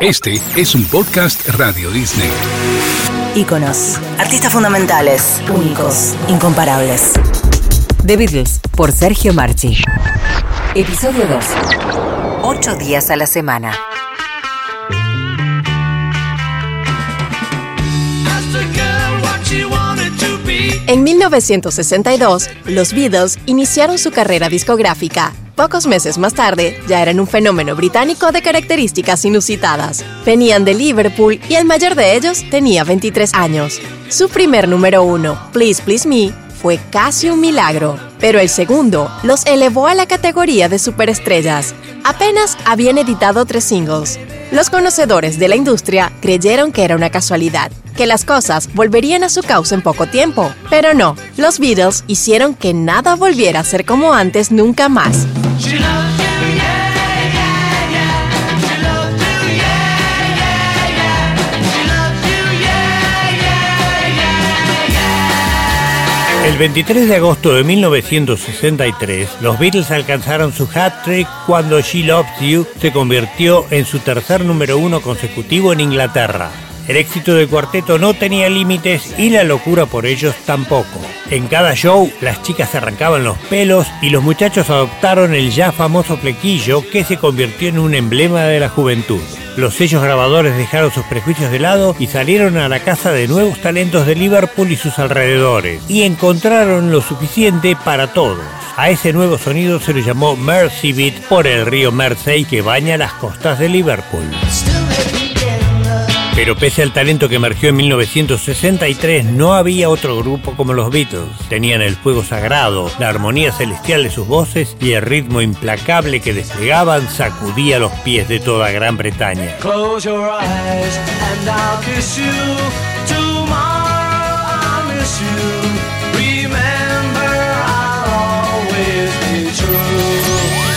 Este es un podcast Radio Disney. Íconos, artistas fundamentales, únicos, incomparables. The Beatles, por Sergio Marchi. Episodio 2. Ocho días a la semana. En 1962, los Beatles iniciaron su carrera discográfica. Pocos meses más tarde, ya eran un fenómeno británico de características inusitadas. Venían de Liverpool y el mayor de ellos tenía 23 años. Su primer número uno, Please Please Me, fue casi un milagro, pero el segundo los elevó a la categoría de superestrellas. Apenas habían editado tres singles. Los conocedores de la industria creyeron que era una casualidad, que las cosas volverían a su causa en poco tiempo, pero no, los Beatles hicieron que nada volviera a ser como antes nunca más. El 23 de agosto de 1963, los Beatles alcanzaron su hat-trick cuando She Loves You se convirtió en su tercer número uno consecutivo en Inglaterra. El éxito del cuarteto no tenía límites y la locura por ellos tampoco. En cada show, las chicas se arrancaban los pelos y los muchachos adoptaron el ya famoso flequillo que se convirtió en un emblema de la juventud. Los sellos grabadores dejaron sus prejuicios de lado y salieron a la casa de nuevos talentos de Liverpool y sus alrededores, y encontraron lo suficiente para todos. A ese nuevo sonido se le llamó Mersey Beat por el río Mersey que baña las costas de Liverpool. Pero pese al talento que emergió en 1963, no había otro grupo como los Beatles. Tenían el fuego sagrado, la armonía celestial de sus voces y el ritmo implacable que desplegaban sacudía los pies de toda Gran Bretaña.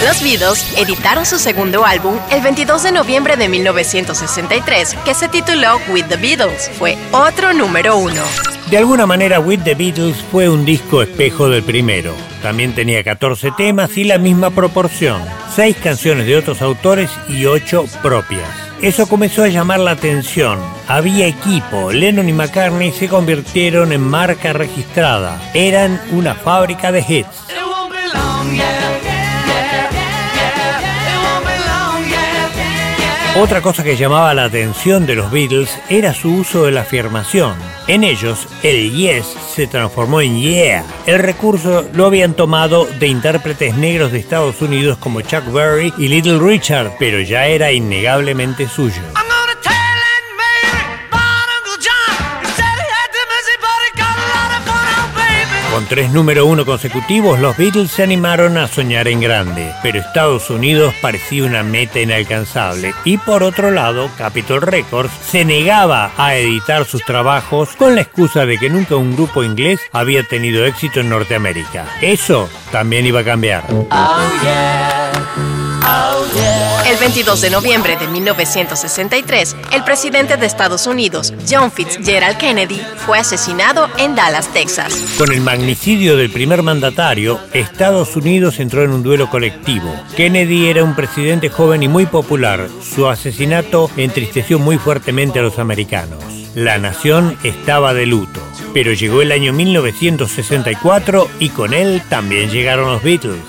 Los Beatles editaron su segundo álbum el 22 de noviembre de 1963, que se tituló With the Beatles. Fue otro número uno. De alguna manera, With the Beatles fue un disco espejo del primero. También tenía 14 temas y la misma proporción, 6 canciones de otros autores y 8 propias. Eso comenzó a llamar la atención. Había equipo. Lennon y McCartney se convirtieron en marca registrada. Eran una fábrica de hits. Otra cosa que llamaba la atención de los Beatles era su uso de la afirmación. En ellos, el yes se transformó en yeah. El recurso lo habían tomado de intérpretes negros de Estados Unidos como Chuck Berry y Little Richard, pero ya era innegablemente suyo. Con tres número uno consecutivos, los Beatles se animaron a soñar en grande, pero Estados Unidos parecía una meta inalcanzable. Y por otro lado, Capitol Records se negaba a editar sus trabajos con la excusa de que nunca un grupo inglés había tenido éxito en Norteamérica. Eso también iba a cambiar. El 22 de noviembre de 1963, el presidente de Estados Unidos, John Fitzgerald Kennedy, fue asesinado en Dallas, Texas. Con el magnicidio del primer mandatario, Estados Unidos entró en un duelo colectivo. Kennedy era un presidente joven y muy popular. Su asesinato entristeció muy fuertemente a los americanos. La nación estaba de luto. Pero llegó el año 1964 y con él también llegaron los Beatles.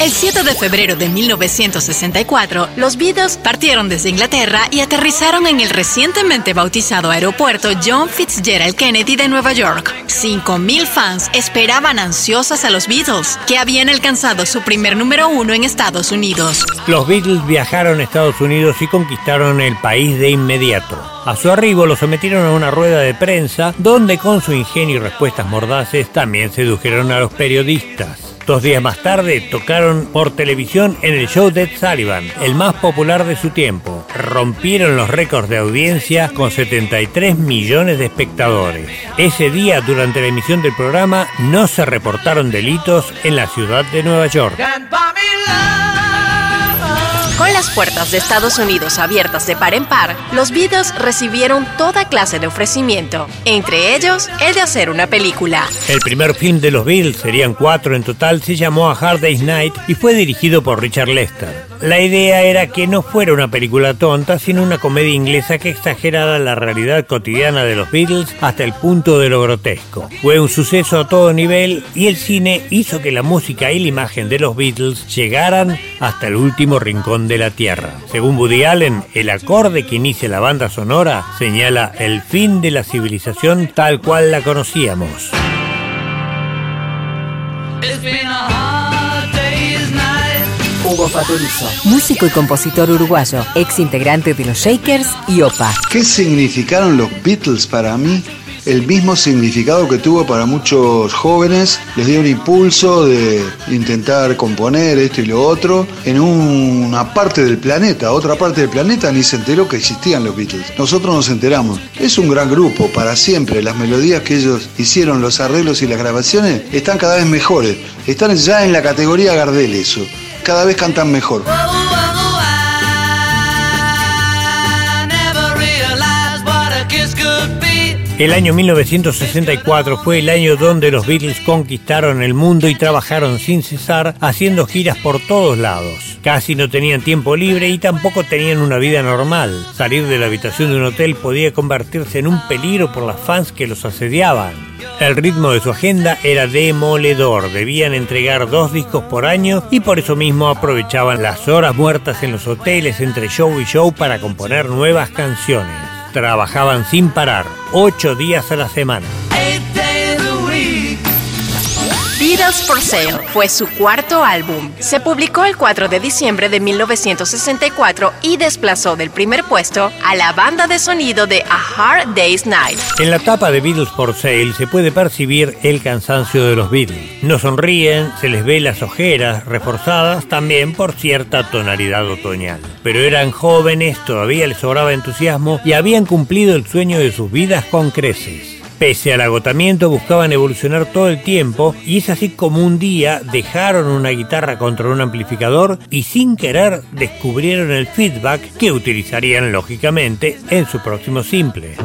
El 7 de febrero de 1964, los Beatles partieron desde Inglaterra y aterrizaron en el recientemente bautizado aeropuerto John Fitzgerald Kennedy de Nueva York. 5.000 fans esperaban ansiosas a los Beatles, que habían alcanzado su primer número uno en Estados Unidos. Los Beatles viajaron a Estados Unidos y conquistaron el país de inmediato. A su arribo lo sometieron a una rueda de prensa donde con su ingenio y respuestas mordaces también sedujeron a los periodistas. Dos días más tarde tocaron por televisión en el show de Sullivan, el más popular de su tiempo. Rompieron los récords de audiencia con 73 millones de espectadores. Ese día, durante la emisión del programa, no se reportaron delitos en la ciudad de Nueva York. Puertas de Estados Unidos abiertas de par en par, los Beatles recibieron toda clase de ofrecimiento, entre ellos el de hacer una película. El primer film de los Beatles, serían cuatro en total, se llamó A Hard Day's Night y fue dirigido por Richard Lester. La idea era que no fuera una película tonta, sino una comedia inglesa que exagerara la realidad cotidiana de los Beatles hasta el punto de lo grotesco. Fue un suceso a todo nivel y el cine hizo que la música y la imagen de los Beatles llegaran hasta el último rincón de la Tierra. Según Woody Allen, el acorde que inicia la banda sonora señala el fin de la civilización tal cual la conocíamos. Hugo Faturizo, músico y compositor uruguayo, ex integrante de los Shakers y OPA. ¿Qué significaron los Beatles para mí? El mismo significado que tuvo para muchos jóvenes, les dio un impulso de intentar componer esto y lo otro en una parte del planeta, otra parte del planeta ni se enteró que existían los Beatles. Nosotros nos enteramos. Es un gran grupo, para siempre. Las melodías que ellos hicieron, los arreglos y las grabaciones están cada vez mejores. Están ya en la categoría Gardel eso. Cada vez cantan mejor. El año 1964 fue el año donde los Beatles conquistaron el mundo y trabajaron sin cesar haciendo giras por todos lados. Casi no tenían tiempo libre y tampoco tenían una vida normal. Salir de la habitación de un hotel podía convertirse en un peligro por las fans que los asediaban. El ritmo de su agenda era demoledor, debían entregar dos discos por año y por eso mismo aprovechaban las horas muertas en los hoteles entre show y show para componer nuevas canciones. Trabajaban sin parar, ocho días a la semana. Beatles for Sale fue su cuarto álbum. Se publicó el 4 de diciembre de 1964 y desplazó del primer puesto a la banda de sonido de A Hard Day's Night. En la tapa de Beatles for Sale se puede percibir el cansancio de los Beatles. No sonríen, se les ve las ojeras, reforzadas también por cierta tonalidad otoñal. Pero eran jóvenes, todavía les sobraba entusiasmo y habían cumplido el sueño de sus vidas con creces. Pese al agotamiento buscaban evolucionar todo el tiempo y es así como un día dejaron una guitarra contra un amplificador y sin querer descubrieron el feedback que utilizarían lógicamente en su próximo simple.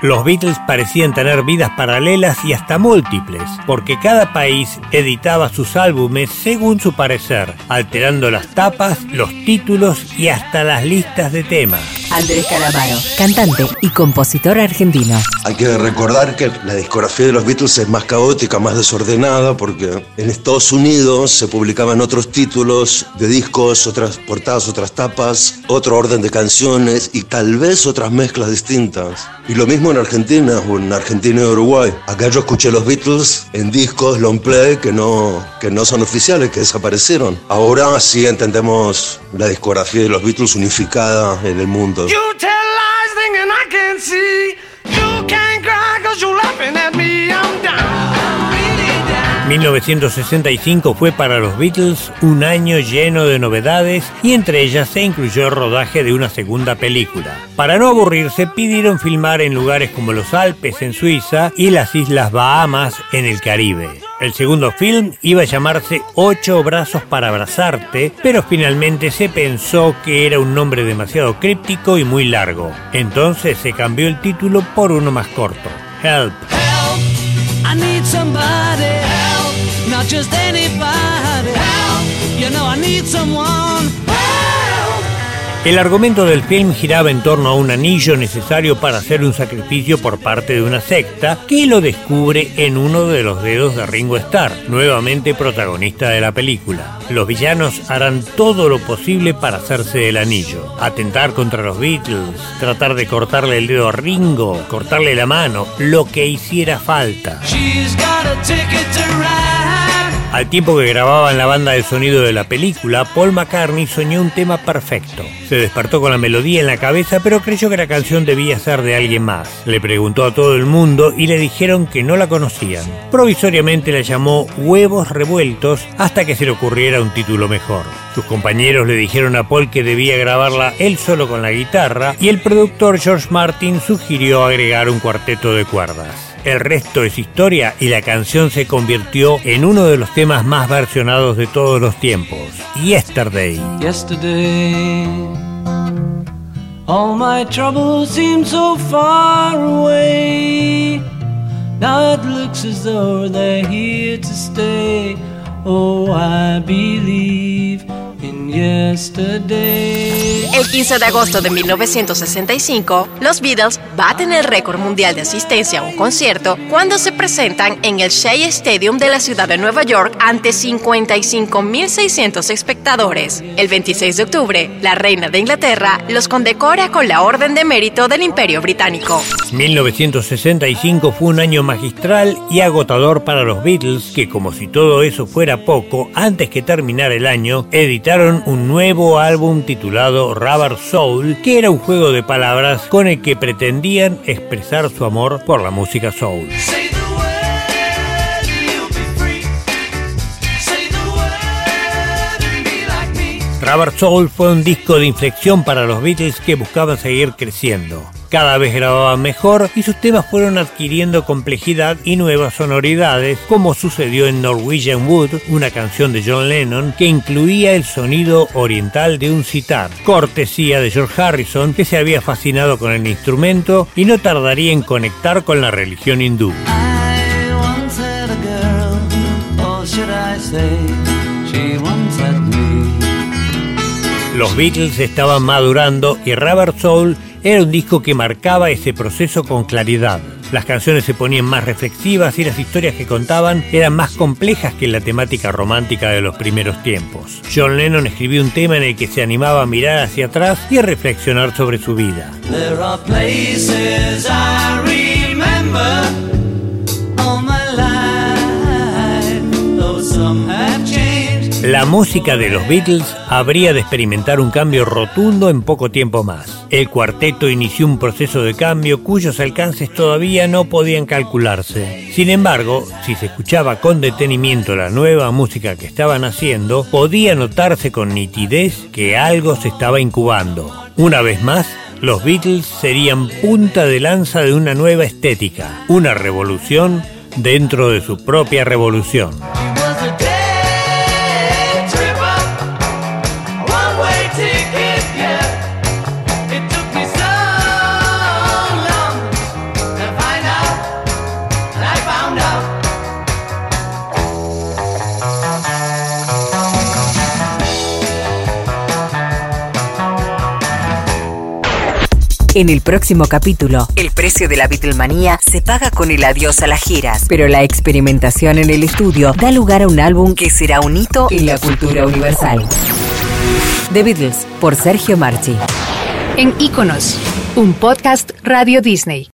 Los Beatles parecían tener vidas paralelas y hasta múltiples, porque cada país editaba sus álbumes según su parecer, alterando las tapas, los títulos y hasta las listas de temas. Andrés Calamaro, cantante y compositor argentino. Hay que recordar que la discografía de los Beatles es más caótica, más desordenada, porque en Estados Unidos se publicaban otros títulos de discos, otras portadas, otras tapas, otro orden de canciones y tal vez otras mezclas distintas. Y lo mismo en Argentina o en Argentina y Uruguay. Acá yo escuché los Beatles en discos long play que no, que no son oficiales, que desaparecieron. Ahora sí entendemos la discografía de los Beatles unificada en el mundo. oldu. You 1965 fue para los Beatles un año lleno de novedades y entre ellas se incluyó el rodaje de una segunda película. Para no aburrirse pidieron filmar en lugares como los Alpes en Suiza y las Islas Bahamas en el Caribe. El segundo film iba a llamarse Ocho brazos para abrazarte, pero finalmente se pensó que era un nombre demasiado críptico y muy largo. Entonces se cambió el título por uno más corto, Help. Not just anybody. Help, you know I need someone. El argumento del film giraba en torno a un anillo necesario para hacer un sacrificio por parte de una secta que lo descubre en uno de los dedos de Ringo Starr, nuevamente protagonista de la película. Los villanos harán todo lo posible para hacerse del anillo, atentar contra los Beatles, tratar de cortarle el dedo a Ringo, cortarle la mano, lo que hiciera falta. Al tiempo que grababan la banda de sonido de la película, Paul McCartney soñó un tema perfecto. Se despertó con la melodía en la cabeza, pero creyó que la canción debía ser de alguien más. Le preguntó a todo el mundo y le dijeron que no la conocían. Provisoriamente la llamó Huevos Revueltos hasta que se le ocurriera un título mejor. Sus compañeros le dijeron a Paul que debía grabarla él solo con la guitarra y el productor George Martin sugirió agregar un cuarteto de cuerdas. El resto es historia y la canción se convirtió en uno de los temas más versionados de todos los tiempos. Yesterday. All my troubles seem so far away. Now it looks as though they're here to stay. Oh, I believe. El 15 de agosto de 1965, los Beatles baten el récord mundial de asistencia a un concierto cuando se presentan en el Shea Stadium de la ciudad de Nueva York ante 55.600 espectadores. El 26 de octubre, la reina de Inglaterra los condecora con la Orden de Mérito del Imperio Británico. 1965 fue un año magistral y agotador para los Beatles que, como si todo eso fuera poco, antes que terminar el año, editaron un nuevo álbum titulado Rubber Soul, que era un juego de palabras con el que pretendían expresar su amor por la música soul. Rubber Soul fue un disco de inflexión para los Beatles que buscaban seguir creciendo. Cada vez grababan mejor y sus temas fueron adquiriendo complejidad y nuevas sonoridades, como sucedió en Norwegian Wood, una canción de John Lennon que incluía el sonido oriental de un sitar, cortesía de George Harrison, que se había fascinado con el instrumento y no tardaría en conectar con la religión hindú. Los Beatles estaban madurando y Rubber Soul era un disco que marcaba ese proceso con claridad. Las canciones se ponían más reflexivas y las historias que contaban eran más complejas que la temática romántica de los primeros tiempos. John Lennon escribió un tema en el que se animaba a mirar hacia atrás y a reflexionar sobre su vida. La música de los Beatles habría de experimentar un cambio rotundo en poco tiempo más. El cuarteto inició un proceso de cambio cuyos alcances todavía no podían calcularse. Sin embargo, si se escuchaba con detenimiento la nueva música que estaban haciendo, podía notarse con nitidez que algo se estaba incubando. Una vez más, los Beatles serían punta de lanza de una nueva estética, una revolución dentro de su propia revolución. En el próximo capítulo, el precio de la Beatlemanía se paga con el adiós a las giras, pero la experimentación en el estudio da lugar a un álbum que será un hito en la cultura universal. The Beatles, por Sergio Marchi. En Iconos, un podcast Radio Disney.